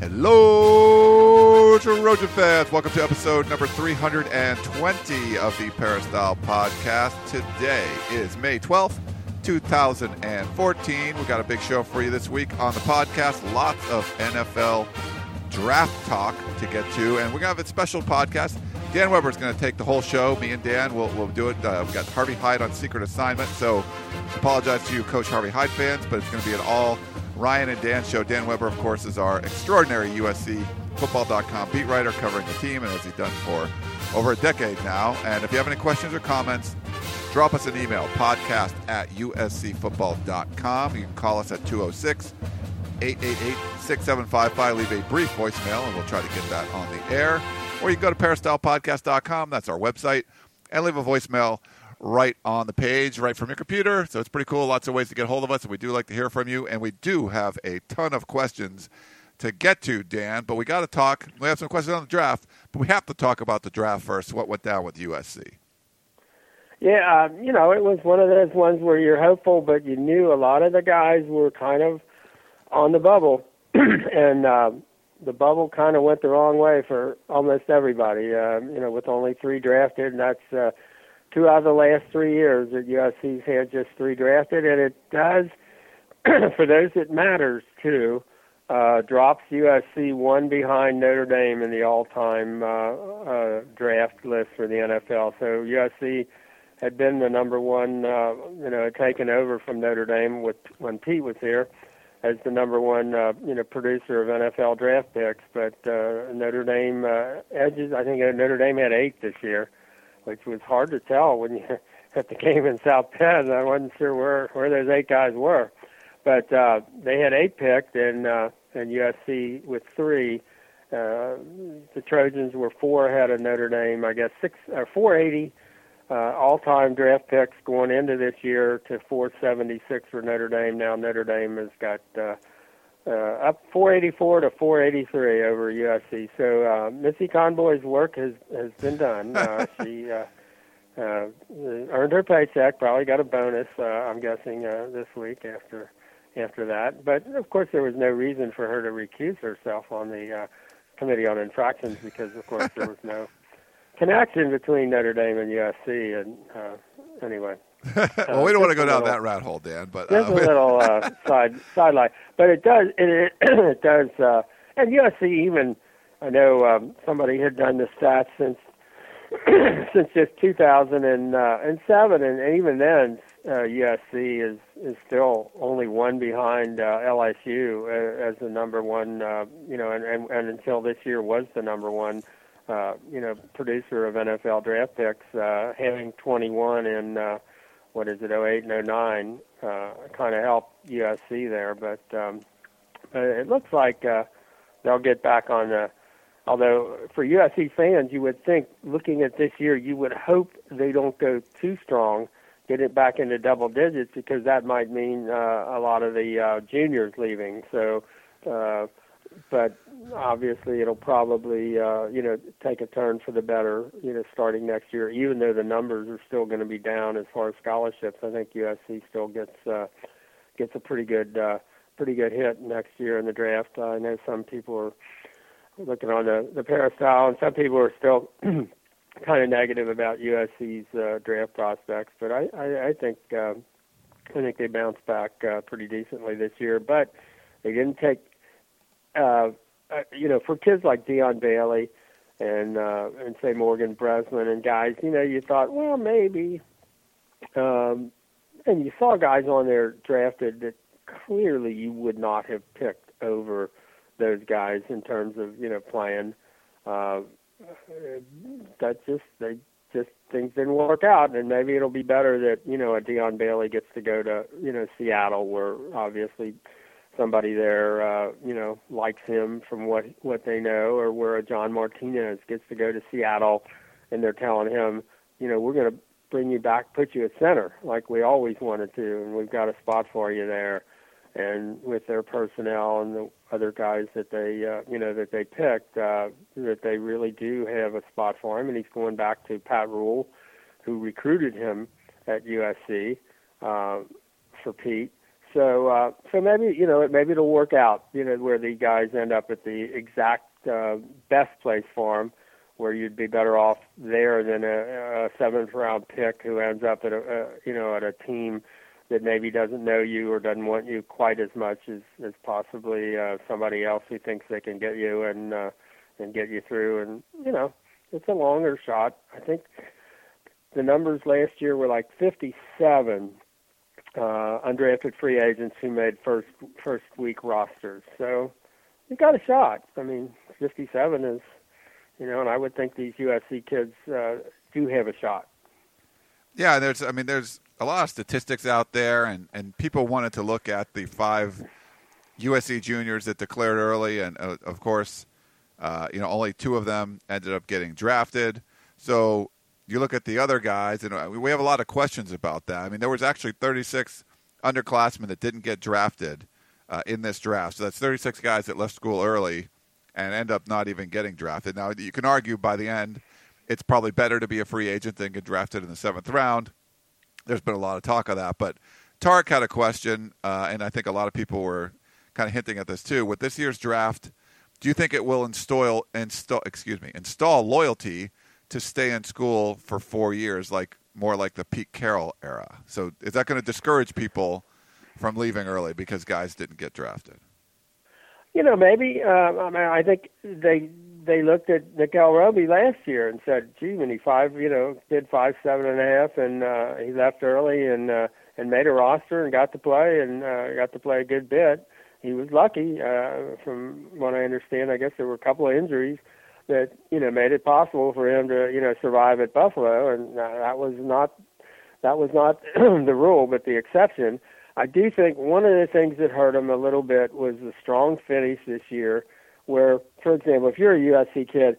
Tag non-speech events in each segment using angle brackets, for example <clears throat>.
Hello, Trojan fans. Welcome to episode number 320 of the Peristyle Podcast. Today is May 12th, 2014. We got a big show for you this week on the podcast. Lots of NFL draft talk to get to, and we're going to have a special podcast. Dan Weber is going to take the whole show. Me and Dan will will do it. Uh, we got Harvey Hyde on secret assignment, so apologize to you, Coach Harvey Hyde fans, but it's going to be an all Ryan and Dan show. Dan Weber, of course, is our extraordinary USC football.com beat writer covering the team, and as he's done for over a decade now. And if you have any questions or comments, drop us an email, podcast at uscfootball.com. You can call us at 206 888 6755. Leave a brief voicemail, and we'll try to get that on the air. Or you can go to peristylepodcast.com. That's our website. And leave a voicemail right on the page, right from your computer. So it's pretty cool. Lots of ways to get hold of us, and we do like to hear from you. And we do have a ton of questions to get to, Dan. But we got to talk. We have some questions on the draft, but we have to talk about the draft first. What went down with USC? Yeah, uh, you know, it was one of those ones where you're hopeful, but you knew a lot of the guys were kind of on the bubble, <clears throat> and uh, the bubble kind of went the wrong way for almost everybody. Uh, you know, with only three drafted, and that's uh, two out of the last three years that USC's had just three drafted, and it does, <clears throat> for those it matters too, uh, drops USC one behind Notre Dame in the all-time uh, uh, draft list for the NFL. So USC had been the number one, uh, you know, taken over from Notre Dame with when Pete was here as the number one, uh, you know, producer of NFL draft picks. But uh, Notre Dame uh, edges. I think Notre Dame had eight this year which was hard to tell when you <laughs> at the game in South Bend. I wasn't sure where where those eight guys were, but uh, they had eight picked, and uh, and USC with three. Uh, the Trojans were four ahead of Notre Dame. I guess six or 480 uh, all-time draft picks going into this year to 476 for Notre Dame. Now Notre Dame has got. Uh, uh, up 484 to 483 over USC. So uh, Missy Conboy's work has has been done. <laughs> Uh, she uh, uh, earned her paycheck. Probably got a bonus. Uh, I'm guessing uh, this week after after that. But of course, there was no reason for her to recuse herself on the uh, committee on infractions because, of course, there was no <laughs> connection between Notre Dame and USC. And uh, anyway. <laughs> well, we don't want to go down little, that rat hole, Dan. But uh, just a little uh, <laughs> side sideline. But it does it, it <clears throat> does, uh, and USC even. I know um, somebody had done the stats since <clears throat> since just 2007, and, and even then, uh, USC is is still only one behind uh, LSU as, as the number one. Uh, you know, and, and and until this year was the number one. Uh, you know, producer of NFL draft picks, uh, having 21 in uh, what is it, 08 and 09, uh, kind of helped USC there. But um, it looks like uh, they'll get back on the. Although for USC fans, you would think, looking at this year, you would hope they don't go too strong, get it back into double digits, because that might mean uh, a lot of the uh, juniors leaving. So, uh, but obviously it'll probably uh, you know take a turn for the better you know starting next year. Even though the numbers are still going to be down as far as scholarships, I think USC still gets uh, gets a pretty good uh, pretty good hit next year in the draft. Uh, I know some people are looking on the the peristyle, and some people are still <clears throat> kind of negative about USC's uh, draft prospects. But I I, I think uh, I think they bounced back uh, pretty decently this year, but they didn't take uh, uh, you know, for kids like Dion Bailey and uh, and say Morgan Breslin and guys, you know, you thought, well, maybe. Um, and you saw guys on there drafted that clearly you would not have picked over those guys in terms of you know playing. Uh, that just they just things didn't work out, and maybe it'll be better that you know a Dion Bailey gets to go to you know Seattle, where obviously somebody there, uh, you know, likes him from what what they know, or where a John Martinez gets to go to Seattle, and they're telling him, you know, we're going to bring you back, put you at center like we always wanted to, and we've got a spot for you there. And with their personnel and the other guys that they, uh, you know, that they picked, uh, that they really do have a spot for him. And he's going back to Pat Ruel, who recruited him at USC uh, for Pete. So, uh, so maybe you know, maybe it'll work out. You know, where the guys end up at the exact uh, best place for him where you'd be better off there than a, a seventh round pick who ends up at a, a you know at a team that maybe doesn't know you or doesn't want you quite as much as as possibly uh, somebody else who thinks they can get you and uh, and get you through and you know it's a longer shot. I think the numbers last year were like 57 uh, undrafted free agents who made first first week rosters. So you got a shot. I mean, 57 is you know, and I would think these USC kids uh, do have a shot. Yeah, there's. I mean, there's a lot of statistics out there, and and people wanted to look at the five USC juniors that declared early, and uh, of course, uh, you know, only two of them ended up getting drafted. So you look at the other guys, and uh, we have a lot of questions about that. I mean, there was actually 36 underclassmen that didn't get drafted uh, in this draft. So that's 36 guys that left school early and end up not even getting drafted. Now, you can argue by the end, it's probably better to be a free agent than get drafted in the seventh round. There's been a lot of talk of that, but Tarek had a question, uh, and I think a lot of people were kind of hinting at this too. With this year's draft, do you think it will install install excuse me install loyalty to stay in school for four years, like more like the Pete Carroll era? So is that going to discourage people from leaving early because guys didn't get drafted? You know, maybe. Uh, I mean, I think they they looked at Nickell Robey last year and said, "Gee, when he five, you know, did five seven and a half, and uh, he left early and uh, and made a roster and got to play and uh, got to play a good bit. He was lucky, uh, from what I understand. I guess there were a couple of injuries that you know made it possible for him to you know survive at Buffalo, and that was not that was not <clears throat> the rule, but the exception. I do think one of the things that hurt him a little bit was the strong finish this year, where, for example, if you're a USC kid,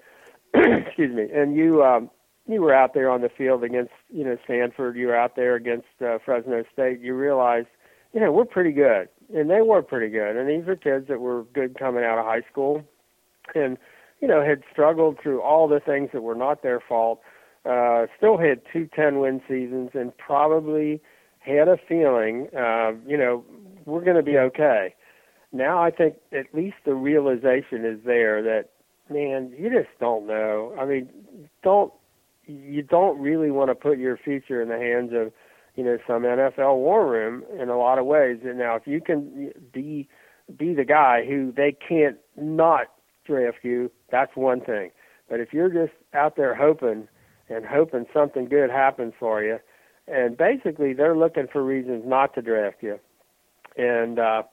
<clears throat> excuse me, and you um, you were out there on the field against you know Stanford, you were out there against uh, Fresno State, you realize, you know, we're pretty good, and they were pretty good, and these are kids that were good coming out of high school, and you know had struggled through all the things that were not their fault. Uh, still had two 10 win seasons and probably had a feeling, uh, you know, we're going to be okay. Now I think at least the realization is there that, man, you just don't know. I mean, don't you don't really want to put your future in the hands of, you know, some NFL war room in a lot of ways. And now, if you can be be the guy who they can't not draft you, that's one thing. But if you're just out there hoping and hoping something good happens for you, and basically they're looking for reasons not to draft you, and uh,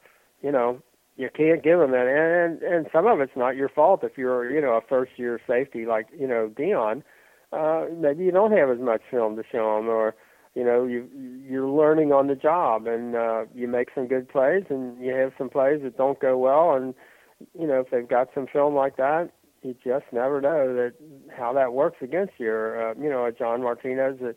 you know you can't give them that, and and some of it's not your fault if you're you know a first year safety like you know Dion, uh, maybe you don't have as much film to show them, or you know you you're learning on the job, and uh, you make some good plays, and you have some plays that don't go well, and you know if they've got some film like that, you just never know that how that works against you. Or, uh, you know, a John Martinez that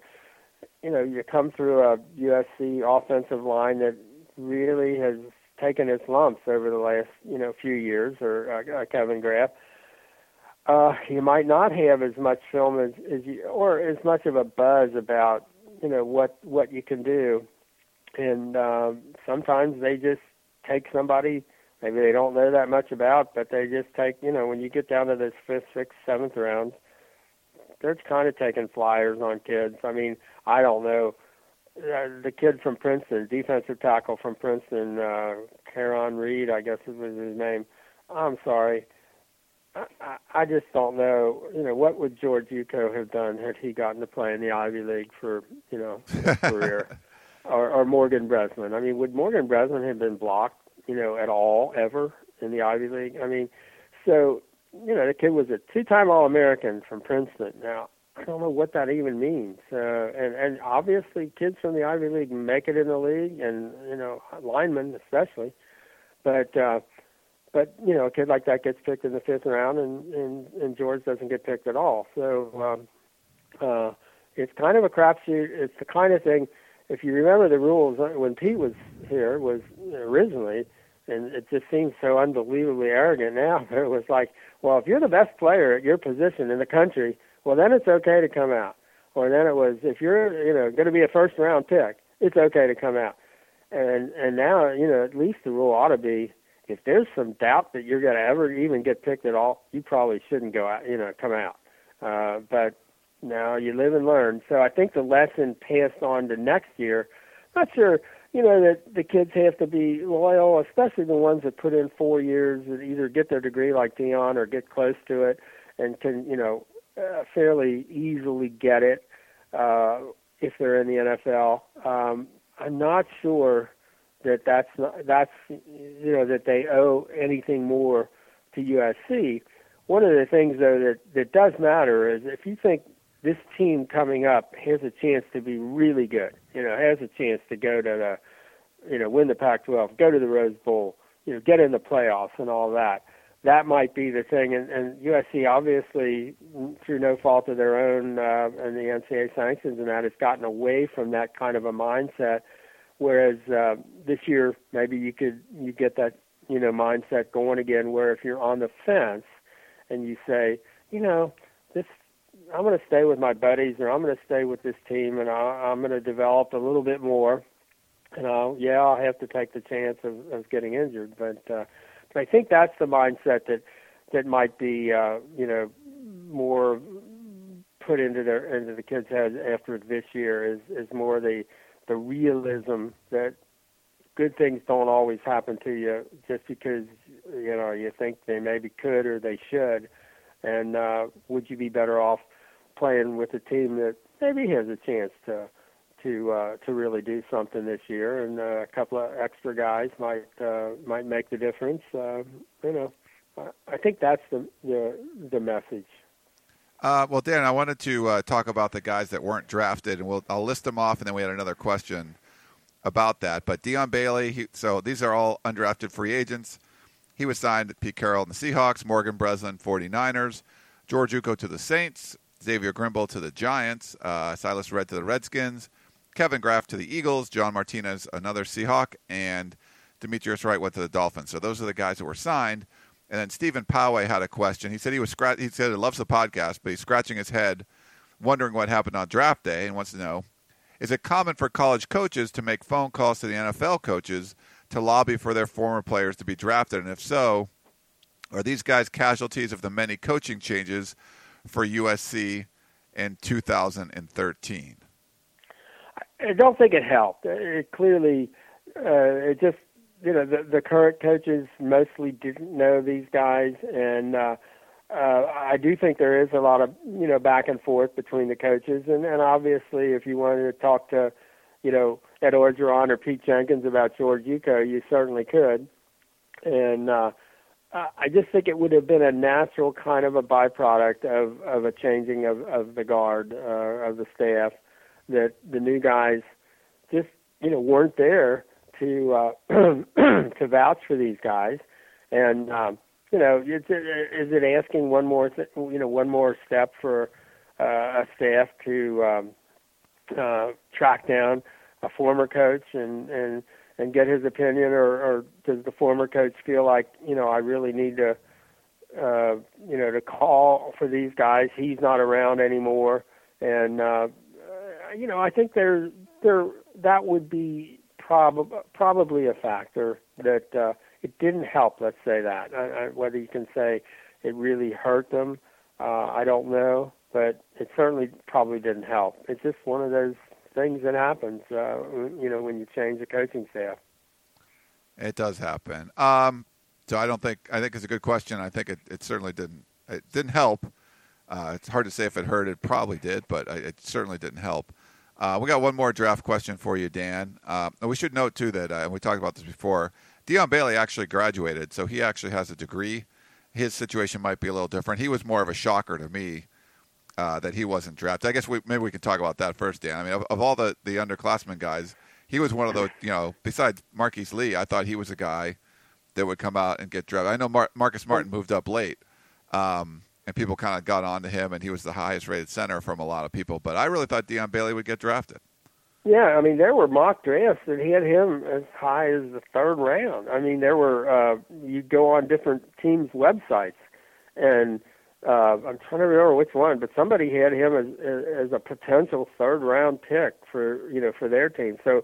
you know, you come through a USC offensive line that really has taken its lumps over the last, you know, few years, or uh, uh, Kevin Graff. Uh, you might not have as much film as, as you, or as much of a buzz about, you know, what what you can do, and uh, sometimes they just take somebody maybe they don't know that much about, but they just take, you know, when you get down to this fifth, sixth, seventh rounds, they're kind of taking flyers on kids. I mean, I don't know. Uh, the kid from Princeton, defensive tackle from Princeton, uh, Caraun Reid, I guess was his name. I'm sorry. I, I, I just don't know. You know, what would George Uko have done had he gotten to play in the Ivy League for you know his <laughs> career, or, or Morgan Breslin? I mean, would Morgan Breslin have been blocked? You know, at all ever in the Ivy League? I mean, so you know, the kid was a two-time All-American from Princeton. Now, I don't know what that even means. Uh, and and obviously, kids from the Ivy League make it in the league, and you know, linemen especially. but uh, but you know, a kid like that gets picked in the fifth round, and and and George doesn't get picked at all. So um, uh, it's kind of a crapshoot. It's the kind of thing. If you remember the rules uh, when Pete was here was originally, and it just seems so unbelievably arrogant now. But <laughs> it was like, well, if you're the best player at your position in the country, well, then it's okay to come out. Or then it was, if you're, you know, going to be a first round pick, it's okay to come out. And and now, you know, at least the rule ought to be, if there's some doubt that you're going to ever even get picked at all, you probably shouldn't go out, you know, come out. Uh, but now you live and learn. So I think the lesson passed on to next year. Not sure, you know, that the kids have to be loyal, especially the ones that put in four years that either get their degree like Dion or get close to it and can, you know, uh, fairly easily get it uh, if they're in the NFL. Um, I'm not sure that that's not, that's you know that they owe anything more to USC. One of the things though that that does matter is if you think this team coming up has a chance to be really good, you know, has a chance to go to the, you know, win the Pac-12, go to the Rose Bowl, you know, get in the playoffs and all that. That might be the thing, and, and USC obviously, through no fault of their own, uh, and the NCAA sanctions and that, has gotten away from that kind of a mindset. Whereas uh, this year, maybe you could you get that you know mindset going again, where if you're on the fence and you say, you know, this I'm going to stay with my buddies or I'm going to stay with this team and I, I'm going to develop a little bit more. And I'll, yeah, I'll have to take the chance of, of getting injured, but uh, I think that's the mindset that that might be uh, you know more put into their into the kids' heads after this year is is more the the realism that good things don't always happen to you just because you know you think they maybe could or they should and uh would you be better off playing with a team that maybe has a chance to to uh, to really do something this year, and uh, a couple of extra guys might uh, might make the difference. Uh, you know, I, think that's the the, the message. Uh, well, Dan, I wanted to uh, talk about the guys that weren't drafted, and we'll, I'll list them off, and then we had another question about that. But Dion Bailey, he, so these are all undrafted free agents. He was signed to Pete Carroll and the Seahawks, Morgan Breslin, 49ers, George Uko to the Saints, Xavier Grimble to the Giants, uh, Silas Redd to the Redskins, Kevin Graff to the Eagles, John Martinez, another Seahawk, and Demetrius Wright went to the Dolphins. So those are the guys that were signed. And then Stephen Poway had a question. He said he was. He said he loves the podcast, but he's scratching his head, wondering what happened on draft day, and wants to know: Is it common for college coaches to make phone calls to the NFL coaches to lobby for their former players to be drafted? And if so, are these guys casualties of the many coaching changes for USC in 2013? I don't think it helped. It clearly, uh, it just you know the the current coaches mostly didn't know these guys, and uh, uh, I do think there is a lot of you know back and forth between the coaches, and and obviously if you wanted to talk to you know Ed Orgeron or Pete Jenkins about George Uko, you certainly could, and uh, I just think it would have been a natural kind of a byproduct of of a changing of of the guard uh, of the staff that the new guys just you know weren't there to uh, <clears throat> to vouch for these guys, and um, you know is it, is it asking one more th- you know one more step for uh, a staff to um, uh, track down a former coach and and and get his opinion, or, or does the former coach feel like you know I really need to uh, you know to call for these guys? He's not around anymore, and uh, you know I think there there that would be probably probably a factor that uh, it didn't help. Let's say that I, I, whether you can say it really hurt them, uh, I don't know, but it certainly probably didn't help. It's just one of those things that happens, uh, you know, when you change the coaching staff. It does happen. Um, so I don't think I think it's a good question. I think it, it certainly didn't it didn't help. Uh, it's hard to say if it hurt. It probably did, but it certainly didn't help. Uh, we got one more draft question for you, Dan. Uh, we should note too that uh, we talked about this before. Dion Bailey actually graduated, so he actually has a degree. His situation might be a little different. He was more of a shocker to me uh, that he wasn't drafted. I guess we, maybe we can talk about that first, Dan. I mean, of, of, all the, the underclassmen guys, he was one of those, you know, besides Marquise Lee, I thought he was a guy that would come out and get drafted. I know Mar- Marcus Martin moved up late, um, and people kind of got on to him, and he was the highest rated center from a lot of people. But I really thought Dion Bailey would get drafted. Yeah, I mean there were mock drafts that had him as high as the third round. I mean there were uh, you go on different teams' websites, and uh, I'm trying to remember which one, but somebody had him as as a potential third round pick for you know for their team. So,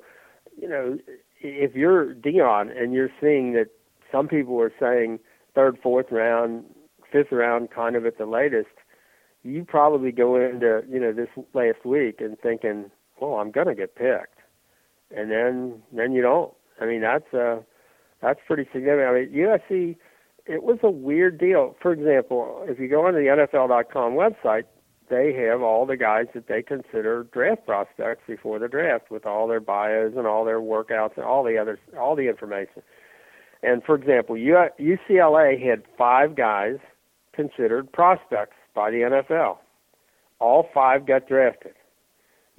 you know, if you're Dion and you're seeing that some people are saying third, fourth round, fifth round, kind of at the latest, you probably go into you know this last week and thinking, well, I'm going to get picked, and then then you don't. I mean, that's uh that's pretty significant. I mean, USC it was a weird deal. For example, if you go on the NFL.com website, they have all the guys that they consider draft prospects before the draft, with all their bios and all their workouts and all the other all the information. And for example, UCLA had five guys considered prospects by the NFL. All five got drafted.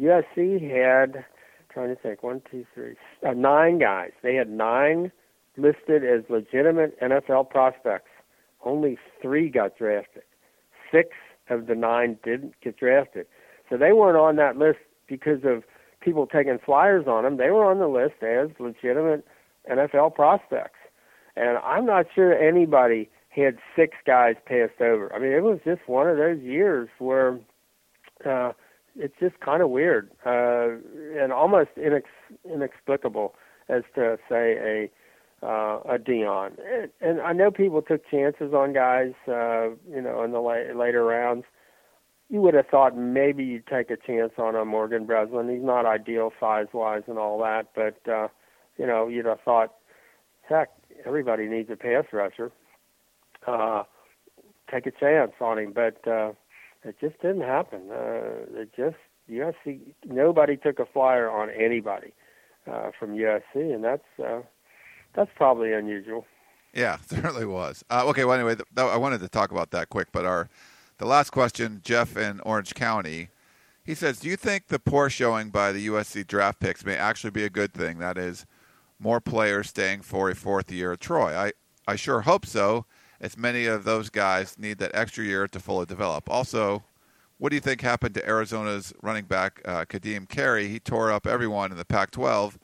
USC had, trying to think, one, two, three, uh, nine guys. They had nine listed as legitimate NFL prospects. Only three got drafted. Six of the nine didn't get drafted. So they weren't on that list because of people taking flyers on them. They were on the list as legitimate NFL prospects. And I'm not sure anybody had six guys passed over. I mean, it was just one of those years where uh, it's just kind of weird uh, and almost inex- inexplicable as to say a uh, a Dion. And, and I know people took chances on guys, uh, you know, in the la- later rounds. You would have thought maybe you'd take a chance on a Morgan Breslin. He's not ideal size wise and all that, but uh, you know, you'd have thought, heck, everybody needs a pass rusher. Uh, take a chance on him, but uh, it just didn't happen. Uh, it just USC nobody took a flyer on anybody uh, from USC, and that's uh, that's probably unusual. Yeah, <laughs> certainly was. Uh, okay, well, anyway, th- th- I wanted to talk about that quick, but our the last question, Jeff in Orange County, he says, "Do you think the poor showing by the USC draft picks may actually be a good thing? That is, more players staying for a fourth year at Troy. I I sure hope so, as many of those guys need that extra year to fully develop. Also." What do you think happened to Arizona's running back uh, Ka'Deem Carey? He tore up everyone in the Pac-12,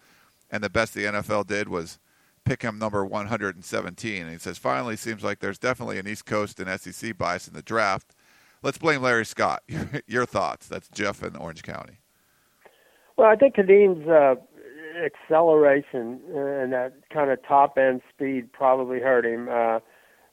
and the best the NFL did was pick him number 117. And he says, finally, seems like there's definitely an East Coast and SEC bias in the draft. Let's blame Larry Scott. <laughs> Your thoughts? That's Jeff in Orange County. Well, I think Ka'Deem's uh, acceleration and that kind of top end speed probably hurt him. Uh,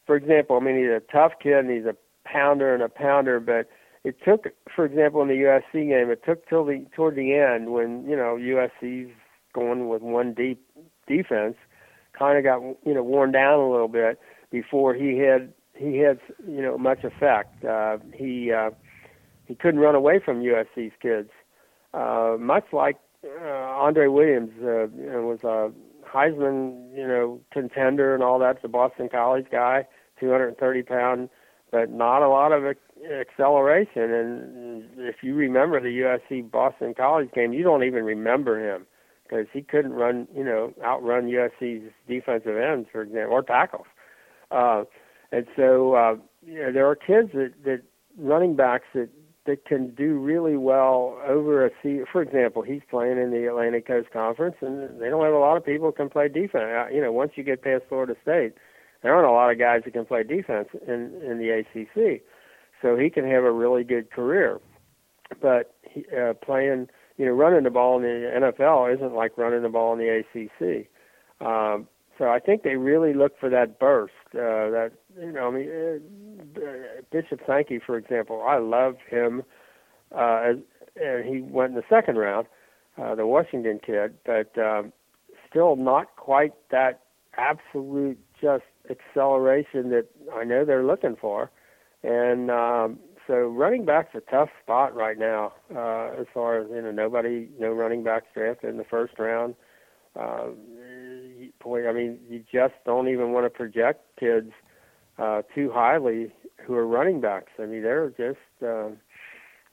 for example, I mean, he's a tough kid and he's a pounder and a pounder, but it took, for example, in the USC game, it took till the toward the end when you know USC's going with one deep defense kind of got you know worn down a little bit before he had he had you know much effect. Uh, he uh, he couldn't run away from USC's kids, uh, much like uh, Andre Williams uh, you know, was a Heisman you know contender and all that. The Boston College guy, 230 pound, but not a lot of acceleration. And if you remember the USC Boston College game, you don't even remember him because he couldn't run, you know, outrun USC's defensive ends, for example, or tackles. Uh, and so, uh, you know, there are kids that, that running backs that that can do really well over a season. For example, he's playing in the Atlantic Coast Conference, and they don't have a lot of people who can play defense. Uh, you know, once you get past Florida State, there aren't a lot of guys that can play defense in in the ACC. So he can have a really good career, but he, uh, playing you know, running the ball in the NFL isn't like running the ball in the ACC. Um, so I think they really look for that burst. Uh, that you know, I mean, uh, Bishop Sankey, for example, I love him. Uh, as, and he went in the second round, uh, the Washington kid, but um, still not quite that absolute just acceleration that I know they're looking for. And um, so running back's a tough spot right now. Uh, as far as you know, nobody, no running backs drafted in the first round. Uh, boy, I mean, you just don't even want to project kids uh, too highly who are running backs. I mean, they're just uh,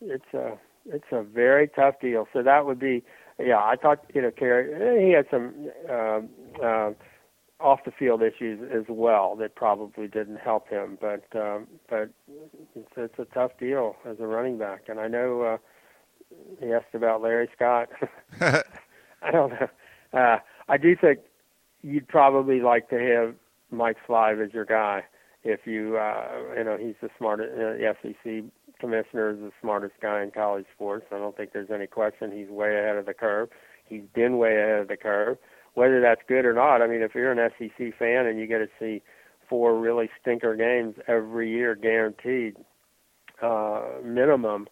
it's a it's a very tough deal. So that would be, yeah. I thought you know, Carey, he had some uh, uh, off the field issues as well that probably didn't help him. But um, but it's, it's a tough deal as a running back, and I know uh, he asked about Larry Scott. <laughs> <laughs> I don't know. Uh, I do think you'd probably like to have Mike Slive as your guy if you uh, you know he's the smartest. Uh, the SEC commissioner is the smartest guy in college sports. I don't think there's any question he's way ahead of the curve. He's been way ahead of the curve. Whether that's good or not, I mean, if you're an SEC fan and you get to see four really stinker games every year, guaranteed, uh, minimum,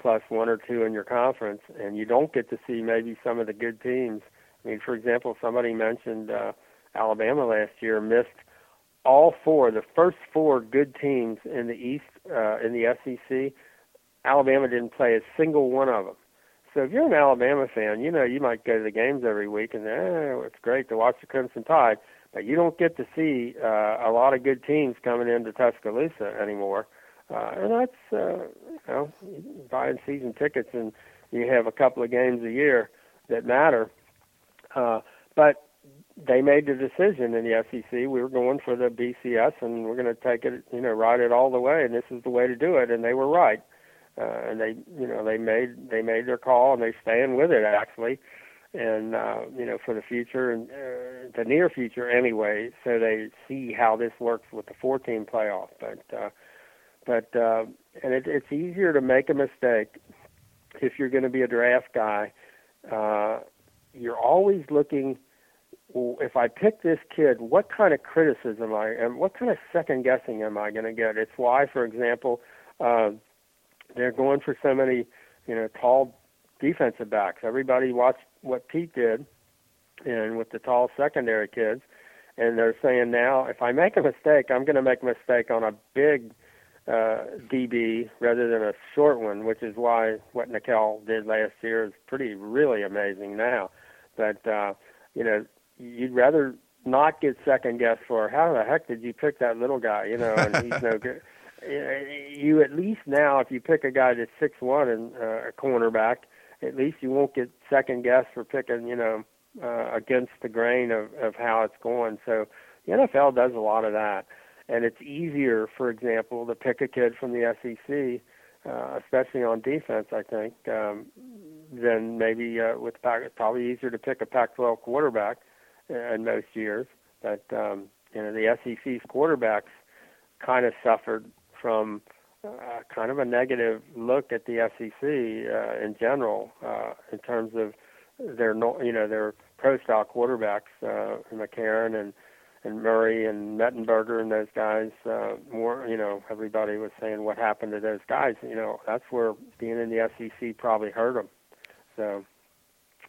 plus one or two in your conference, and you don't get to see maybe some of the good teams. I mean, for example, somebody mentioned uh, Alabama last year missed all four, the first four good teams in the East uh, in the SEC. Alabama didn't play a single one of them. So if you're an Alabama fan, you know you might go to the games every week, and eh, it's great to watch the Crimson Tide, but you don't get to see uh, a lot of good teams coming into Tuscaloosa anymore. Uh, and that's uh, you know buying season tickets, and you have a couple of games a year that matter. Uh, but they made the decision in the SEC. We were going for the BCS, and we're going to take it, you know, ride it all the way, and this is the way to do it. And they were right, uh, and they, you know, they made they made their call, and they stand with it actually, and uh, you know, for the future and uh, the near future anyway. So they see how this works with the 14 playoff, but. uh but uh, and it, it's easier to make a mistake if you're going to be a draft guy. Uh, you're always looking if I pick this kid, what kind of criticism I am, what kind of second guessing am I going to get? It's why, for example, uh, they're going for so many, you know, tall defensive backs. Everybody watched what Pete did, and with the tall secondary kids, and they're saying now, if I make a mistake, I'm going to make a mistake on a big uh, DB rather than a short one, which is why what Nickell did last year is pretty really amazing now. But uh, you know, you'd rather not get second guessed for how the heck did you pick that little guy, you know, and he's no good. <laughs> You at least now, if you pick a guy that's six one and uh, a cornerback, at least you won't get second guessed for picking, you know, uh, against the grain of of how it's going. So the NFL does a lot of that, and it's easier, for example, to pick a kid from the SEC, uh, especially on defense. I think um, than maybe uh, with Pac. It's probably easier to pick a Pac-12 quarterback in most years. But um, you know, the SEC's quarterbacks kind of suffered from uh, kind of a negative look at the SEC uh, in general uh, in terms of their you know their pro style quarterbacks, uh, McCarron and and Murray and Mettenberger and those guys. Uh, more you know, everybody was saying what happened to those guys. You know, that's where being in the SEC probably hurt them. So,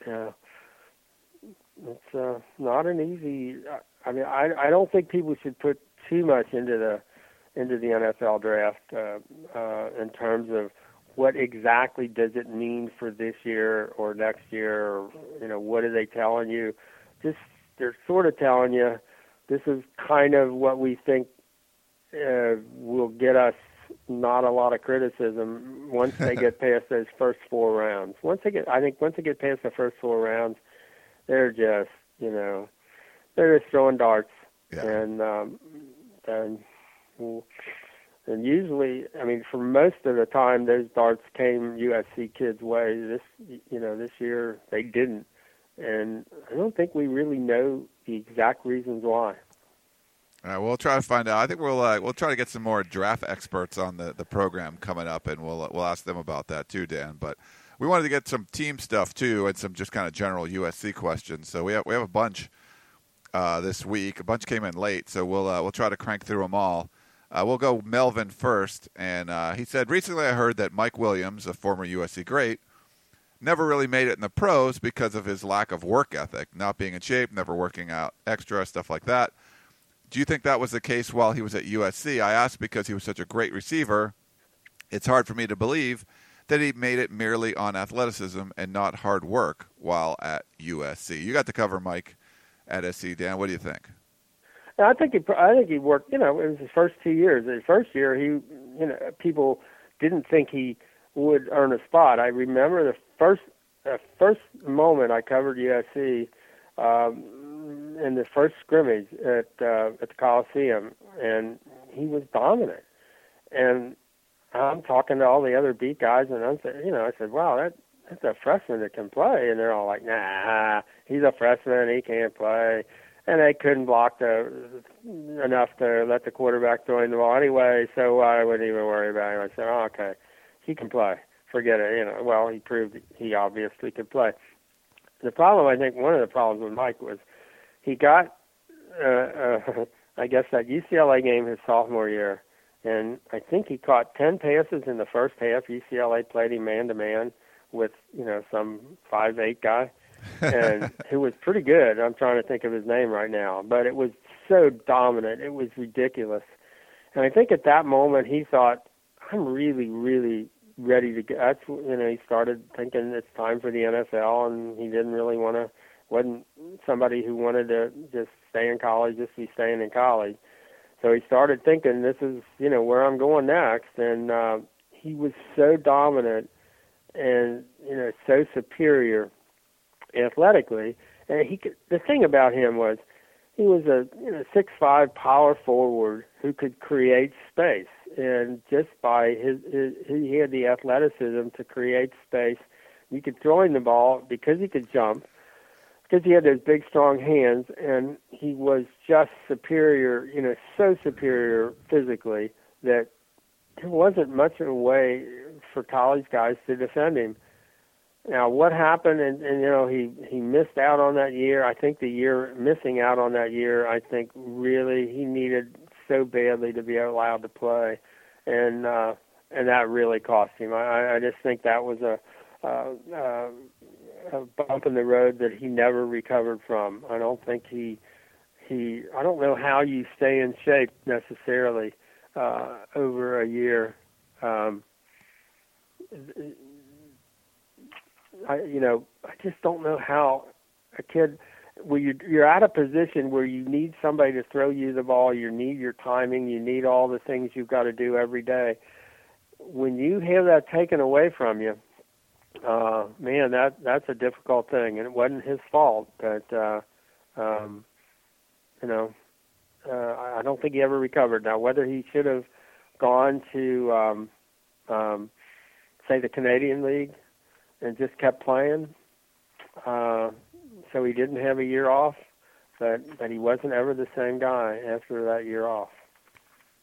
yeah it's uh, not an easy. I mean, I I don't think people should put too much into the into the NFL draft uh, uh, in terms of what exactly does it mean for this year or next year, or you know, what are they telling you? Just they're sort of telling you this is kind of what we think uh, will get us not a lot of criticism once they <laughs> get past those first four rounds. Once they get, I think once they get past the first four rounds, they're just you know they're just throwing darts yeah. and um and and usually I mean for most of the time those darts came USC kids way this you know this year they didn't and I don't think we really know the exact reasons why. All right, we'll try to find out. I think we'll uh, we'll try to get some more draft experts on the, the program coming up, and we'll we'll ask them about that too, Dan. But we wanted to get some team stuff too, and some just kind of general USC questions. So we have we have a bunch uh, this week. A bunch came in late, so we'll uh, we'll try to crank through them all. Uh, we'll go Melvin first, and uh, he said recently I heard that Mike Williams, a former USC great, never really made it in the pros because of his lack of work ethic, not being in shape, never working out extra stuff like that. Do you think that was the case while he was at USC? I asked because he was such a great receiver. It's hard for me to believe that he made it merely on athleticism and not hard work while at USC. You got to cover Mike at SC, Dan. What do you think? I think he, I think he worked. You know, it was his first two years. His first year, he, you know, people didn't think he would earn a spot. I remember the first, the first moment I covered USC. Um, in the first scrimmage at uh, at the Coliseum, and he was dominant. And I'm talking to all the other beat guys, and I'm saying, you know, I said, wow, that that's a freshman that can play, and they're all like, nah, he's a freshman, he can't play. And they couldn't block the enough to let the quarterback throw in the ball anyway, so I wouldn't even worry about him. I said, oh, okay, he can play. Forget it. You know, well, he proved he obviously could play. The problem, I think, one of the problems with Mike was he got, uh, uh, <laughs> I guess, that UCLA game his sophomore year, and I think he caught ten passes in the first half. UCLA played him man to man with you know some five eight guy, and <laughs> who was pretty good. I'm trying to think of his name right now, but it was so dominant. It was ridiculous, and I think at that moment he thought, I'm really really ready to get. That's you know he started thinking it's time for the NFL, and he didn't really want to. wasn't somebody who wanted to just stay in college, just be staying in college. So he started thinking, this is you know where I'm going next, and uh, he was so dominant and you know so superior athletically. And he could, the thing about him was he was a you know six five power forward who could create space, and just by his, his he had the athleticism to create space. You could throw him the ball because he could jump, because he had those big strong hands, and he was just superior. You know, so superior physically that there wasn't much of a way for college guys to defend him. Now, what happened? And, and you know, he he missed out on that year. I think the year missing out on that year, I think really he needed so badly to be allowed to play, and uh, and that really cost him. I, I just think that was a, uh, uh, a bump in the road that he never recovered from. I don't think he he. I don't know how you stay in shape necessarily uh, over a year. Um, I, you know, I just don't know how a kid where you're, you're at a position where you need somebody to throw you the ball, you need your timing, you need all the things you've got to do every day. When you have that taken away from you, uh, man, that that's a difficult thing, and it wasn't his fault. But uh, um, you know, uh, I don't think he ever recovered. Now, whether he should have gone to um, um, say the Canadian League and just kept playing, uh, so he didn't have a year off, but but he wasn't ever the same guy after that year off.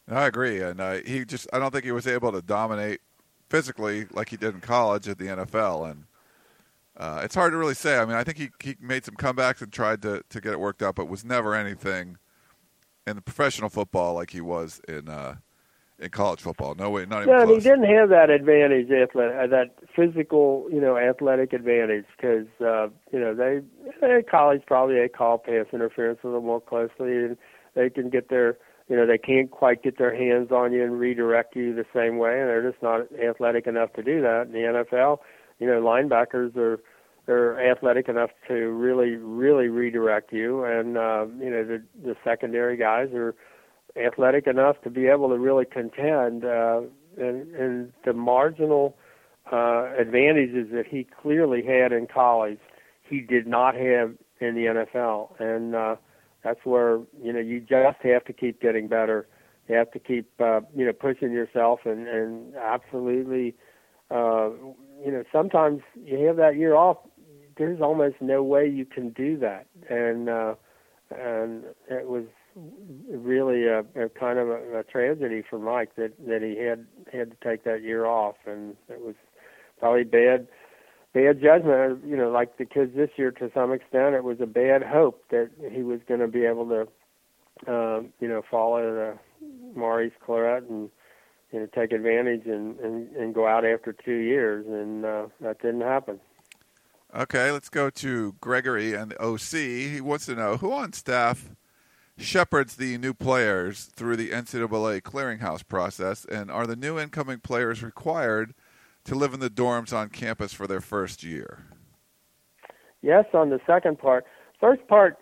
I agree, and uh, he just I don't think he was able to dominate physically like he did in college at the NFL, and uh, it's hard to really say. I mean, I think he he made some comebacks and tried to to get it worked out, but was never anything in the professional football like he was in uh, in college football. No way, not even yeah, close. he didn't have that advantage, athletic, uh, that physical, you know, athletic advantage because uh, you know they at college probably they call pass interference a little more closely, and they can get their, you know, they can't quite get their hands on you and redirect you the same way, and they're just not athletic enough to do that. In the NFL, you know, linebackers are they're athletic enough to really, really redirect you, and uh, you know the the secondary guys are athletic enough to be able to really contend. Uh, and, and the marginal uh, advantages that he clearly had in college, he did not have in the NFL. And uh, that's where you know you just have to keep getting better. You have to keep uh, you know pushing yourself and and absolutely uh, you know sometimes you have that year off. There's almost no way you can do that, and uh, and it was really a, a kind of a, a tragedy for Mike that that he had had to take that year off, and it was probably bad bad judgment. You know, like the kids this year, to some extent, it was a bad hope that he was going to be able to, um, you know, follow the Maurice Clarett and you know take advantage and and, and go out after two years, and uh, that didn't happen. Okay, let's go to Gregory and the OC. He wants to know who on staff shepherds the new players through the NCAA clearinghouse process, and are the new incoming players required to live in the dorms on campus for their first year? Yes, on the second part. First part,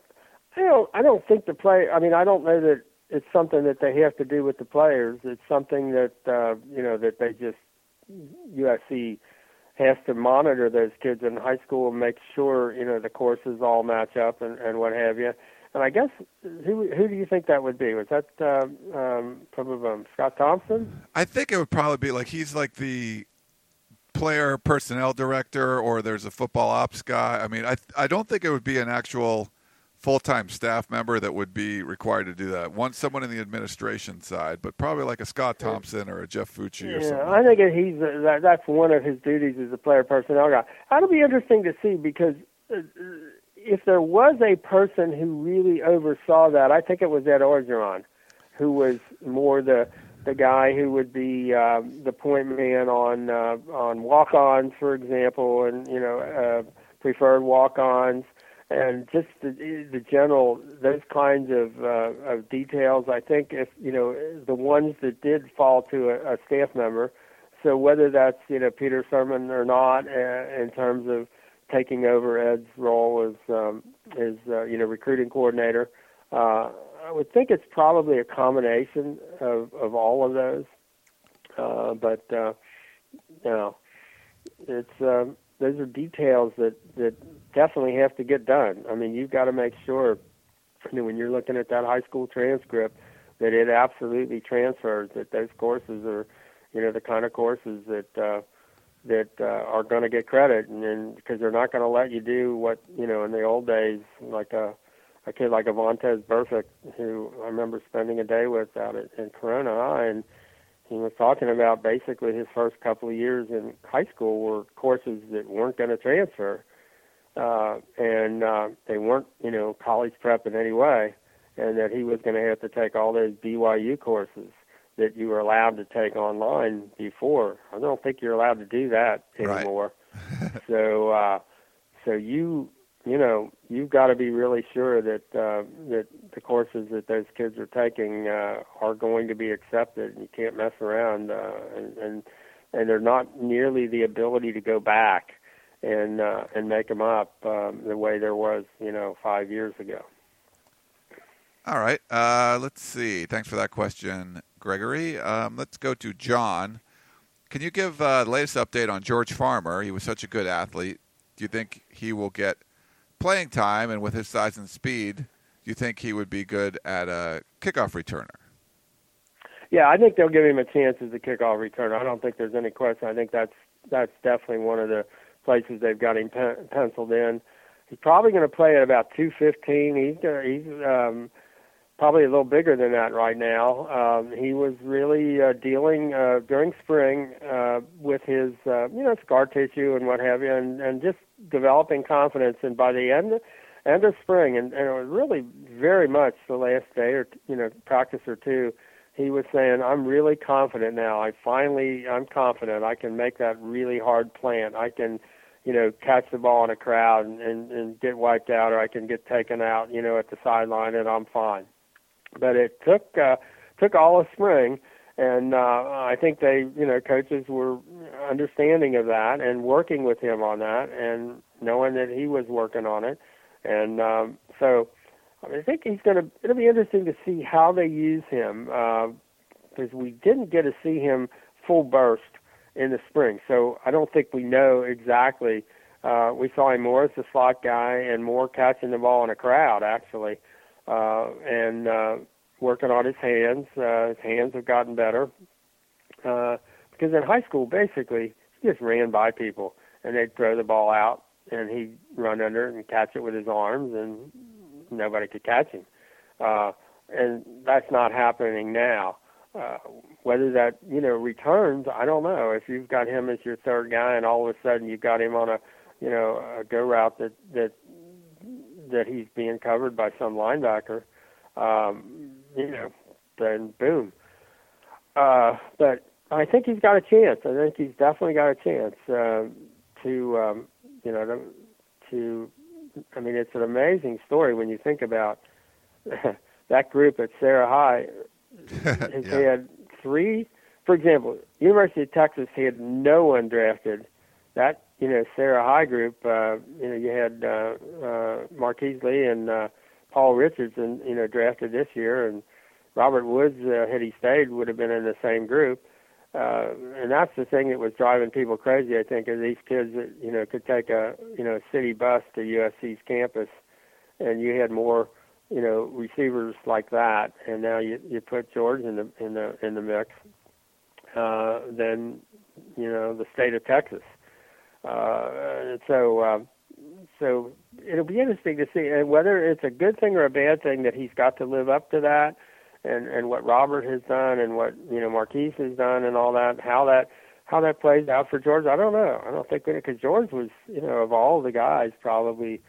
I don't. I don't think the play. I mean, I don't know that it's something that they have to do with the players. It's something that uh, you know that they just USC has to monitor those kids in high school and make sure you know the courses all match up and, and what have you. And I guess who who do you think that would be? Was that um, um, probably um, Scott Thompson? I think it would probably be like he's like the player personnel director, or there's a football ops guy. I mean, I I don't think it would be an actual full-time staff member that would be required to do that. One someone in the administration side, but probably like a Scott Thompson or a Jeff Fucci yeah, or something. I think he's uh, that, that's one of his duties as a player personnel guy. That'll be interesting to see because uh, if there was a person who really oversaw that, I think it was Ed Orgeron, who was more the the guy who would be uh, the point man on uh, on walk-ons, for example, and you know uh, preferred walk-ons and just the, the general those kinds of uh, of details. I think if you know the ones that did fall to a, a staff member, so whether that's you know Peter Sirmon or not, uh, in terms of taking over Ed's role as um, as uh, you know recruiting coordinator, uh, I would think it's probably a combination of of all of those. Uh, but uh, you know, it's um, those are details that that definitely have to get done. I mean, you've got to make sure you know, when you're looking at that high school transcript that it absolutely transfers. That those courses are, you know, the kind of courses that uh, that uh, are going to get credit, and because they're not going to let you do what you know in the old days, like a a kid like Vontaze Burfict, who I remember spending a day with out at in Corona and he was talking about basically his first couple of years in high school were courses that weren't going to transfer uh, and uh, they weren't, you know, college prep in any way, and that he was going to have to take all those BYU courses that you were allowed to take online before. I don't think you're allowed to do that anymore. Right. <laughs> so, uh, so you, you know, you've got to be really sure that uh, that the courses that those kids are taking uh, are going to be accepted. You can't mess around, uh, and and and they're not nearly the ability to go back and uh, and make them up um, the way there was, you know, five years ago. All right. Uh, let's see. Thanks for that question, Gregory. Um, let's go to John. Can you give uh, the latest update on George Farmer? He was such a good athlete. Do you think he will get playing time? And with his size and speed, do you think he would be good at a kickoff returner? Yeah, I think they'll give him a chance as a kickoff returner. I don't think there's any question. I think that's that's definitely one of the places they've got him pen- penciled in. He's probably going to play at about 215. He's gonna, he's um, probably a little bigger than that right now. Um, he was really uh, dealing uh, during spring uh, with his uh, you know scar tissue and what have you, and, and just developing confidence. And by the end end of spring, and, and it was really very much the last day or you know practice or two he was saying, "I'm really confident now. I finally, I'm confident. I can make that really hard plant. I can, you know, catch the ball in a crowd and, and, and get wiped out, or I can get taken out, you know, at the sideline, and I'm fine." But it took uh, took all of spring, and uh, I think they, you know, coaches were understanding of that and working with him on that, and knowing that he was working on it, and um, so I think he's going to. It'll be interesting to see how they use him because uh, we didn't get to see him full burst in the spring. So I don't think we know exactly. Uh, we saw him more as a slot guy and more catching the ball in a crowd actually, uh, and uh, working on his hands. Uh, his hands have gotten better uh, because in high school basically he just ran by people and they'd throw the ball out and he'd run under and catch it with his arms and nobody could catch him. Uh, and that's not happening now. Uh, whether that you know returns, I don't know. If you've got him as your third guy, and all of a sudden you've got him on a you know a go route that that that he's being covered by some linebacker, um, you know, then boom. Uh, but I think he's got a chance. I think he's definitely got a chance uh, to um, you know to, to I mean, it's an amazing story when you think about <laughs> that group at Serra High. <laughs> has yeah. had three, for example, University of Texas had no one drafted. That you know Serra High group, uh, you know, you had uh, uh, Marquise Lee and uh, Paul Richardson, you know, drafted this year, and Robert Woods, uh, had he stayed, would have been in the same group. uh, and that's the thing that was driving people crazy. I think, are these kids that you know could take a you know city bus to USC's campus, and you had more you know receivers like that, and now you you put George in the in the in the mix, uh, then you know the state of Texas. Uh, so uh, so it'll be interesting to see and whether it's a good thing or a bad thing that he's got to live up to that, and and what Robert has done and what you know Marquise has done and all that. How that how that plays out for George, I don't know. I don't think because George was you know of all the guys probably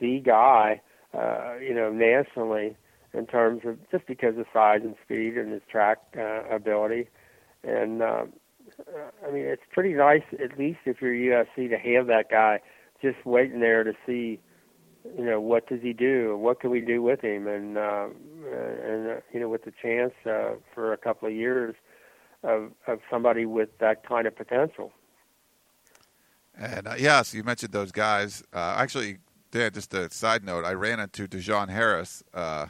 the guy uh, you know nationally in terms of just because of size and speed and his track uh, ability and. Um, I mean, it's pretty nice, at least if you're USC, to have that guy just waiting there to see, you know, what does he do? What can we do with him? And uh, and uh, you know, with the chance uh, for a couple of years of of somebody with that kind of potential. And uh, yeah, so you mentioned those guys. Uh, actually, Dan, just a side note, I ran into Dejon Harris uh,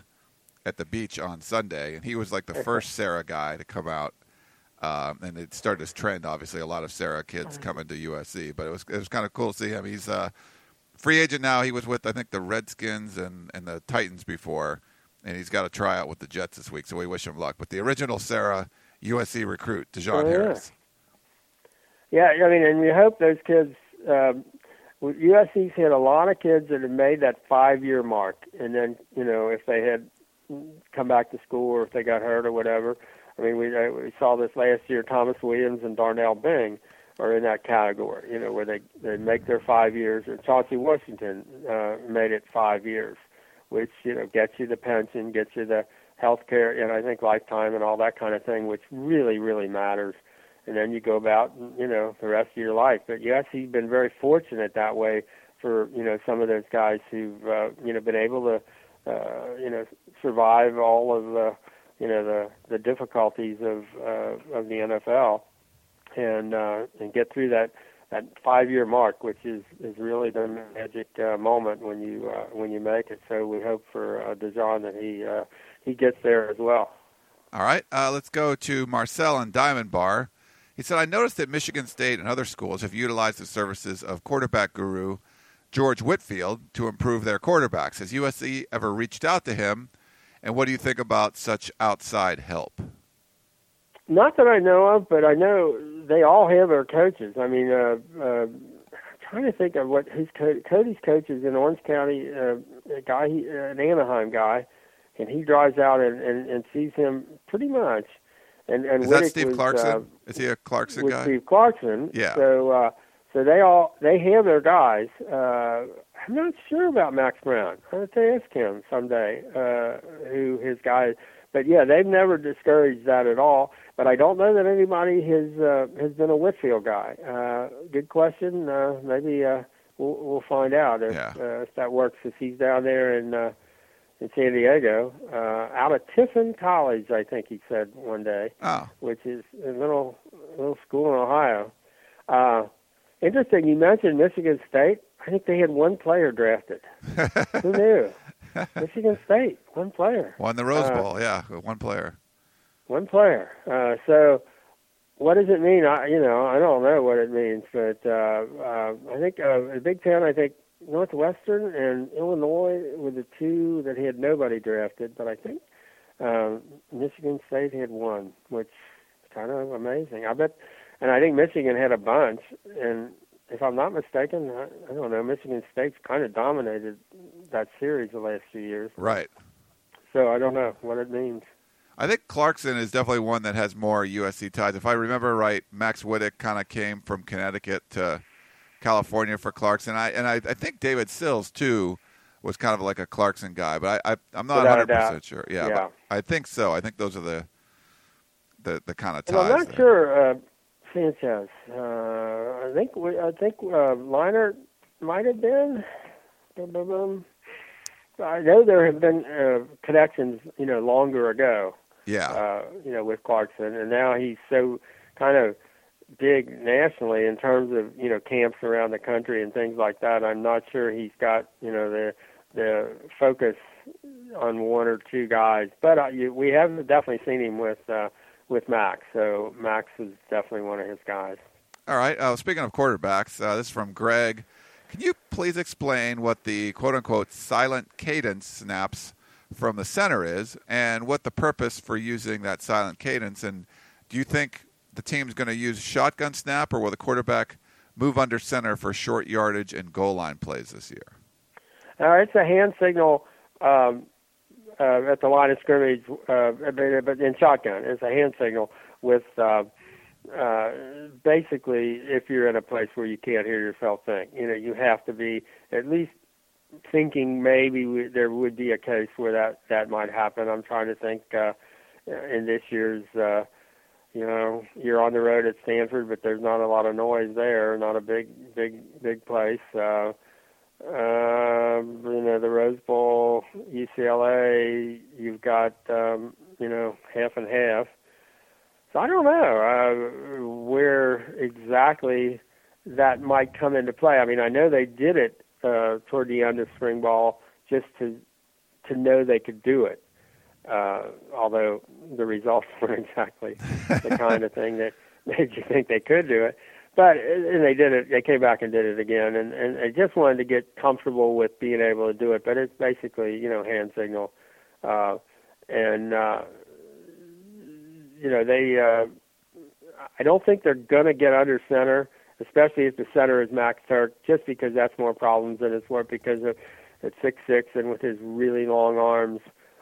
at the beach on Sunday, and he was like the <laughs> first Serra guy to come out. Um, and it started this trend. Obviously, a lot of Serra kids coming to USC, but it was it was kind of cool to see him. He's a free agent now. He was with I think the Redskins and, and the Titans before, and he's got a tryout with the Jets this week. So we wish him luck. But the original Serra USC recruit, Dejon Oh, yeah. Harris. Yeah, I mean, and we hope those kids. Um, USC's had a lot of kids that have made that five-year mark, and then you know if they had come back to school or if they got hurt or whatever. I mean, we we saw this last year. Thomas Williams and Darnell Bing are in that category. You know, where they they make their five years. Or Chauncey Washington uh, made it five years, which you know gets you the pension, gets you the health care, and I think lifetime and all that kind of thing, which really really matters. And then you go about you know the rest of your life. But USC's been very fortunate that way for you know some of those guys who've uh, you know been able to uh, you know survive all of the you know the the difficulties of uh, of the NFL and uh, and get through that that five year mark, which is is really the magic uh, moment when you uh, when you make it. So we hope for uh, Dejon that he uh, he gets there as well. All right, uh, let's go to Marcel and Diamond Bar. He said, I noticed that Michigan State and other schools have utilized the services of quarterback guru George Whitfield to improve their quarterbacks. Has USC ever reached out to him? And what do you think about such outside help? Not that I know of, but I know they all have their coaches. I mean, uh, uh, trying to think of what his co- Cody's coach is in Orange County, uh, a guy, he, uh, an Anaheim guy, and he drives out and, and, and sees him pretty much. And and Is that Riddick Steve was, Clarkson? Uh, Is he a Clarkson with guy? Steve Clarkson. Yeah. So uh, so they all they have their guys. Uh, I'm not sure about Max Browne. I'll have to ask him someday uh, who his guy. But yeah, they've never discouraged that at all. But I don't know that anybody has uh, has been a Whitfield guy. Uh, good question. Uh, maybe uh, we'll we'll find out if Yeah. uh, if that works. If he's down there in uh, in San Diego, uh, out of Tiffin College, I think he said one day Oh, which is a little little school in Ohio. Uh, interesting. You mentioned Michigan State. I think they had one player drafted. <laughs> Who knew? Michigan State, one player, won the Rose Uh, Bowl. Yeah, one player. one player. Uh, so, what does it mean? I, you know, I don't know what it means, but uh, uh, I think uh, the Big Ten. I think Northwestern and Illinois were the two that had nobody drafted, but I think um, Michigan State had one, which is kind of amazing. I bet, and I think Michigan had a bunch. And if I'm not mistaken, I, I don't know, Michigan State's kind of dominated that series the last few years. Right. So I don't know what it means. I think Clarkson is definitely one that has more USC ties. If I remember right, Max Wittek kind of came from Connecticut to California for Clarkson. I and I, I think David Sills too was kind of like a Clarkson guy, but I, I I'm not Without 100 percent sure. Yeah, Yeah. I think so. I think those are the the the kind of ties. And I'm not there. sure uh, Sanchez. Uh, I think we, I think uh, Leinart might have been. I know there have been uh, connections, you know, longer ago. Yeah, uh, you know, with Clarkson, and now he's so kind of big nationally in terms of you know camps around the country and things like that. I'm not sure he's got you know the the focus on one or two guys, but uh, you, we have definitely seen him with uh, with Max. So Max is definitely one of his guys. All right. Uh, speaking of quarterbacks, uh, this is from Greg. Can you please explain what the quote unquote silent cadence snaps from the center is and what the purpose for using that silent cadence? And do you think the team's going to use shotgun snap or will the quarterback move under center for short yardage and goal line plays this year? Uh, it's a hand signal um, uh, at the line of scrimmage, uh, but in shotgun. It's a hand signal with uh, uh, basically if you're in a place where you can't hear yourself think. You know, you have to be at least thinking maybe we, there would be a case where that that might happen. I'm trying to think uh, in this year's. Uh, you know, you're on the road at Stanford, but there's not a lot of noise there. Not a big, big, big place. Uh, uh, you know, the Rose Bowl, UCLA. You've got, um, you know, half and half. So I don't know uh, where exactly that might come into play. I mean, I know they did it uh, toward the end of spring ball just to to know they could do it. Uh, although the results <laughs> weren't exactly the kind of thing that <laughs> made you think they could do it. But and they did it. They came back and did it again, and and I just wanted to get comfortable with being able to do it. But it's basically you know hand signal, uh, and uh, you know they. Uh, I don't think they're gonna get under center, especially if the center is Max Tuerk, just because that's more problems than it's worth because of at six six and with his really long arms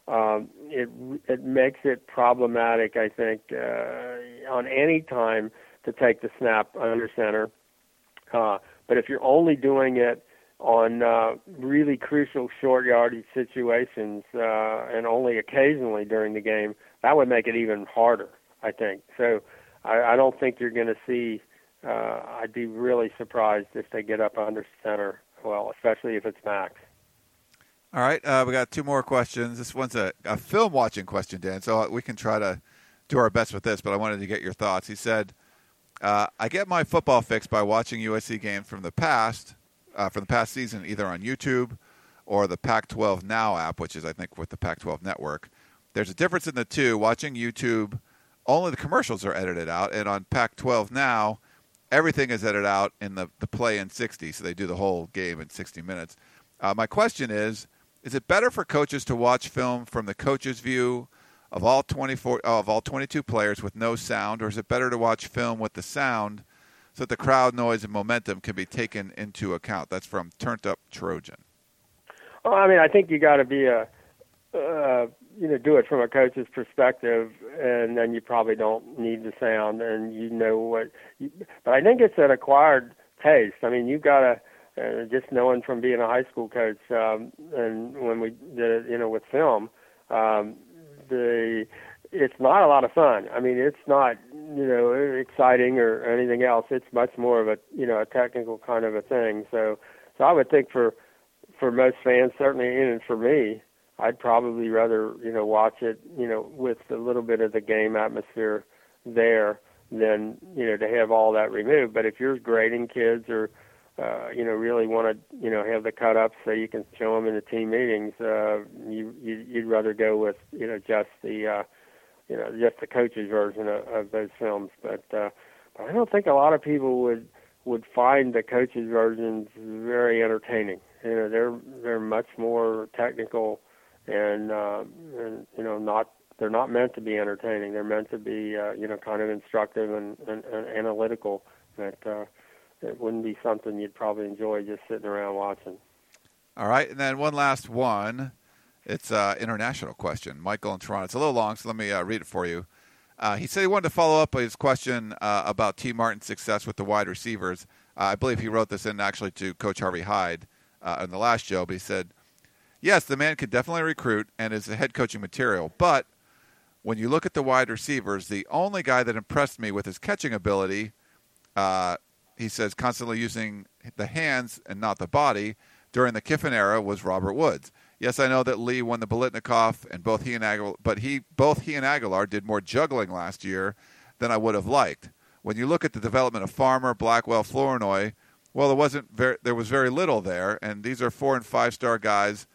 um, it it makes it problematic. I think uh, on any time to take the snap under center. Uh, but if you're only doing it on uh, really crucial short yardage situations uh, and only occasionally during the game, that would make it even harder. I think so. I, I don't think you're going to see. Uh, I'd be really surprised if they get up under center. Well, especially if it's max. All right, uh, we got two more questions. This one's a, a film watching question, Dan. So we can try to do our best with this, but I wanted to get your thoughts. He said, uh, "I get my football fix by watching USC games from the past, uh, from the past season, either on YouTube or the Pac-12 Now app, which is I think with the Pac-12 network. There's a difference in the two. Watching YouTube, only the commercials are edited out, and on Pac-12 Now, everything is edited out in the the play in 60, so they do the whole game in 60 minutes. Uh, my question is." Is it better for coaches to watch film from the coach's view of all 24 of all 22 players with no sound, or is it better to watch film with the sound so that the crowd noise and momentum can be taken into account? That's from Turned Up Trojan. Well, I mean, I think you got to be a uh, you know do it from a coach's perspective, and then you probably don't need the sound, and you know what. You, but I think it's an acquired taste. I mean, you've got to uh, just knowing from being a high school coach um, and when we did it, you know, with film, um, the it's not a lot of fun. I mean, it's not you know exciting or anything else. It's much more of a you know a technical kind of a thing. So, so I would think for for most fans, certainly, and for me, I'd probably rather you know watch it you know with a little bit of the game atmosphere there than you know to have all that removed. But if you're grading kids or uh, you know, really want to, you know, have the cut ups so you can show them in the team meetings, uh, you, you you'd rather go with, you know, just the, uh, you know, just the coach's version of, of those films. But, uh, but I don't think a lot of people would would find the coach's versions very entertaining. You know, they're they're much more technical, and uh, and you know, not they're not meant to be entertaining. They're meant to be, uh, you know, kind of instructive and, and, and analytical. That uh, it wouldn't be something you'd probably enjoy just sitting around watching. All right, and then one last one. It's an international question. Michael in Toronto. It's a little long, so let me uh, read it for you. Uh, he said he wanted to follow up his question uh, about Tee Martin's success with the wide receivers. Uh, I believe he wrote this in actually to Coach Harvey Hyde uh, in the last show, but he said, Yes, the man could definitely recruit and is a head coaching material, but when you look at the wide receivers, the only guy that impressed me with his catching ability uh, he says constantly using the hands and not the body during the Kiffin era was Robert Woods. Yes, I know that Lee won the Biletnikoff, and both he and Agholor, but he both he and Agholor did more juggling last year than I would have liked. When you look at the development of Farmer, Blackwell, Flournoy, well, there wasn't very, there was very little there, and these are four and five star guys,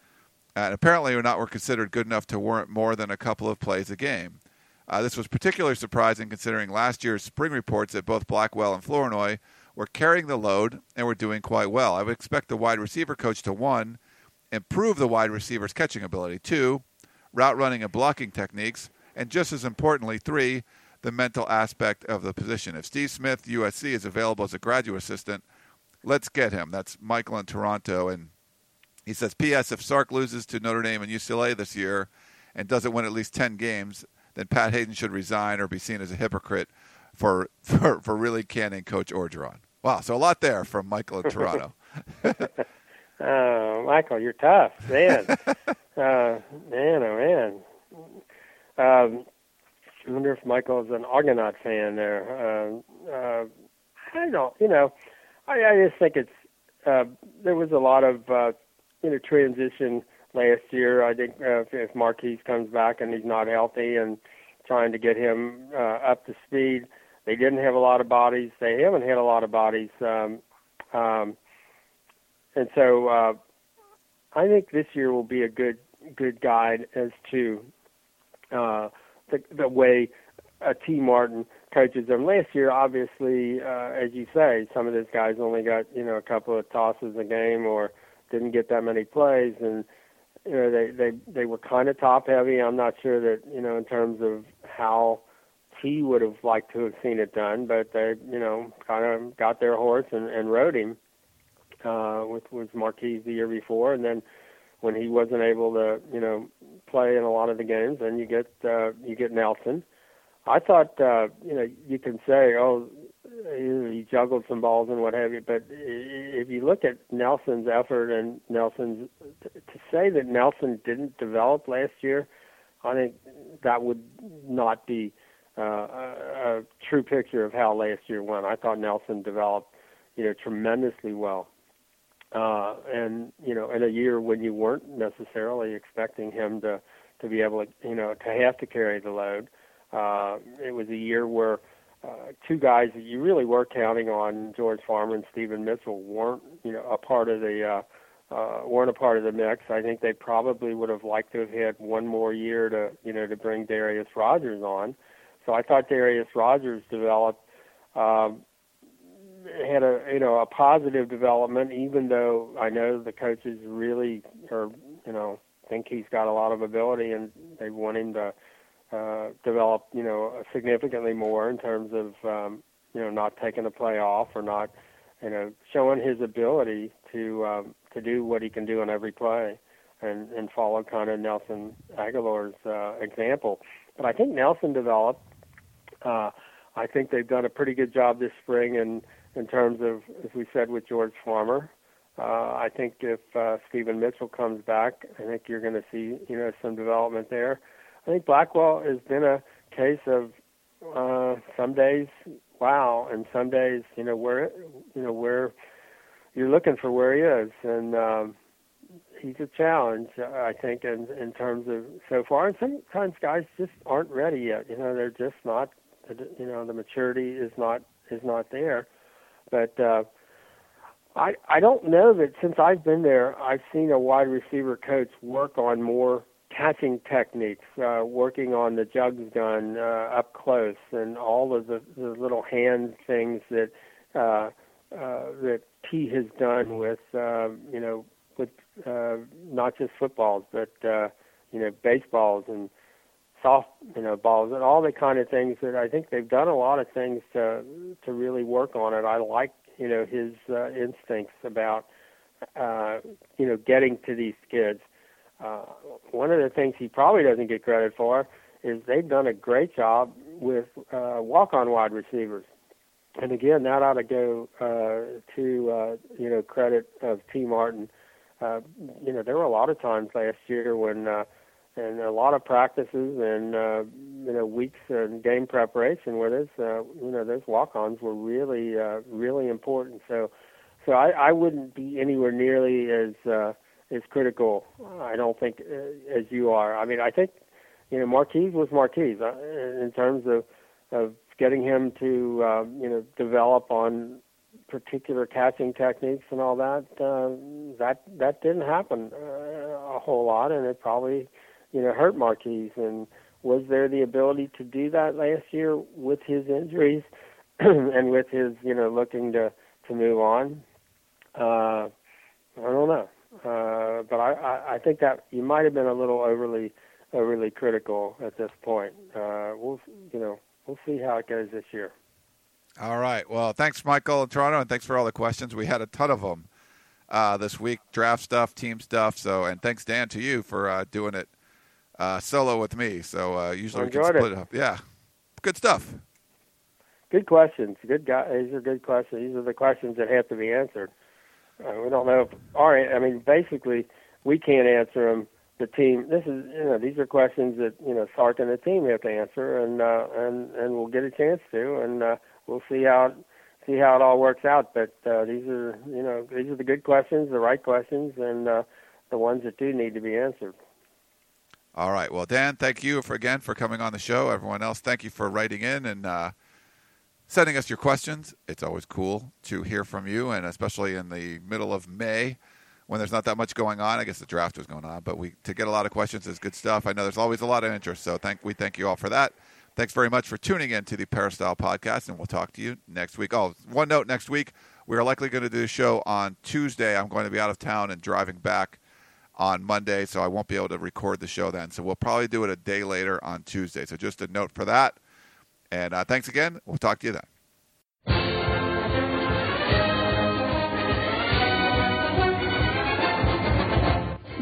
and apparently were not were considered good enough to warrant more than a couple of plays a game. Uh, this was particularly surprising considering last year's spring reports that both Blackwell and Flournoy were carrying the load and we're doing quite well. I would expect the wide receiver coach to one, improve the wide receiver's catching ability, two, route running and blocking techniques, and just as importantly, three, the mental aspect of the position. If Steve Smith, USC, is available as a graduate assistant, let's get him. That's Michael in Toronto. And he says, P.S. If Sark loses to Notre Dame and UCLA this year and doesn't win at least 10 games, then Pat Haden should resign or be seen as a hypocrite for, <laughs> for, for really canning Coach Orgeron. Wow, so a lot there from Michael in Toronto. oh, <laughs> <laughs> Michael, you're tough, man. uh, man, oh man. Um, I wonder if Michael's an Argonaut fan there. Uh, uh, I don't, you know, I, I just think it's uh, there was a lot of uh, you know transition last year. I think uh, if, if Marquise comes back and he's not healthy and trying to get him uh, up to speed, they didn't have a lot of bodies. They haven't had a lot of bodies, um, um, and so uh, I think this year will be a good good guide as to uh, the the way uh, Tee Martin coaches them. Last year, obviously, uh, as you say, some of those guys only got you know a couple of tosses a game or didn't get that many plays, and you know they they they were kind of top heavy. I'm not sure that you know in terms of how he would have liked to have seen it done, but they you know kind of got their horse and, and rode him uh, with with Marquise the year before, and then when he wasn't able to you know play in a lot of the games, then you get uh, you get Nelson. I thought, uh, you know, you can say, oh, he juggled some balls and what have you, but if you look at Nelson's effort and Nelson's to say that Nelson didn't develop last year, I think that would not be uh, a, true picture of how last year went. I thought Nelson developed, you know, tremendously well, uh, and you know, in a year when you weren't necessarily expecting him to to be able to, you know, to have to carry the load. Uh, it was a year where uh, two guys that you really were counting on, George Farmer and Steven Mitchell, weren't you know a part of the uh, uh, weren't a part of the mix. I think they probably would have liked to have had one more year to you know to bring Darreus Rogers on. So I thought Darreus Rogers developed um, had a you know a positive development, even though I know the coaches really are you know think he's got a lot of ability and they want him to uh, develop, you know, significantly more in terms of, um, you know, not taking a play off or not, you know, showing his ability to um, to do what he can do on every play, and and follow kind of Nelson Agholor's uh, example. But I think Nelson developed. Uh, I think they've done a pretty good job this spring in in terms of, as we said, with George Farmer. Uh, I think if uh, Steven Mitchell comes back, I think you're going to see you know some development there. I think Blackwell has been a case of uh, some days wow, and some days you know where you know where you're looking for where he is, and um, he's a challenge I think in in terms of so far. And sometimes guys just aren't ready yet. You know, they're just not. You know, the maturity is not is not there, but. uh I I don't know that since I've been there, I've seen a wide receiver coach work on more catching techniques, uh, working on the jugs gun uh, up close, and all of the, the little hand things that uh, uh, that Tee has done with uh, you know with uh, not just footballs but uh, you know baseballs and soft you know balls and all the kind of things that I think they've done a lot of things to to really work on it. I like you know his uh, instincts about uh, you know getting to these kids uh, one of the things he probably doesn't get credit for is they've done a great job with uh, walk-on wide receivers. And again, that ought to go uh, to uh, you know credit of Tee Martin. Uh, you know, there were a lot of times last year when, uh, and a lot of practices and uh, you know weeks and game preparation where those uh, you know those walk-ons were really uh, really important. So, so I, I wouldn't be anywhere nearly as uh, is critical. I don't think uh, as you are. I mean, I think you know Marquise was Marquise uh, in terms of of getting him to uh, you know develop on particular catching techniques and all that. Uh, that that didn't happen uh, a whole lot, and it probably you know hurt Marquise. And was there the ability to do that last year with his injuries <clears throat> and with his, you know, looking to to move on? Uh, I don't know, uh, but I, I I think that you might have been a little overly overly critical at this point. Uh, we'll you know we'll see how it goes this year. All right. Well, thanks, Michael in Toronto, and thanks for all the questions. We had a ton of them uh, this week, draft stuff, team stuff. So, and thanks, Dan, to you for uh, doing it uh, solo with me. So uh, usually we can split it. up. Yeah, good stuff. Good questions. Good guys. These are good questions. These are the questions that have to be answered. Uh, we don't know if our. I mean, basically, we can't answer them. The team. This is. You know, these are questions that you know Sark and the team have to answer, and uh, and and we'll get a chance to, and uh, we'll see how it, see how it all works out. But uh, these are. You know, these are the good questions, the right questions, and uh, the ones that do need to be answered. All right. Well, Dan, thank you for again for coming on the show. Everyone else, thank you for writing in and uh, sending us your questions. It's always cool to hear from you, and especially in the middle of May when there's not that much going on. I guess the draft was going on, but we to get a lot of questions is good stuff. I know there's always a lot of interest, so thank we thank you all for that. Thanks very much for tuning in to the Peristyle podcast, and we'll talk to you next week. Oh, one note: next week we are likely going to do a show on Tuesday. I'm going to be out of town and driving back on Monday, so I won't be able to record the show then. So we'll probably do it a day later on Tuesday. So just a note for that. And uh, thanks again. We'll talk to you then.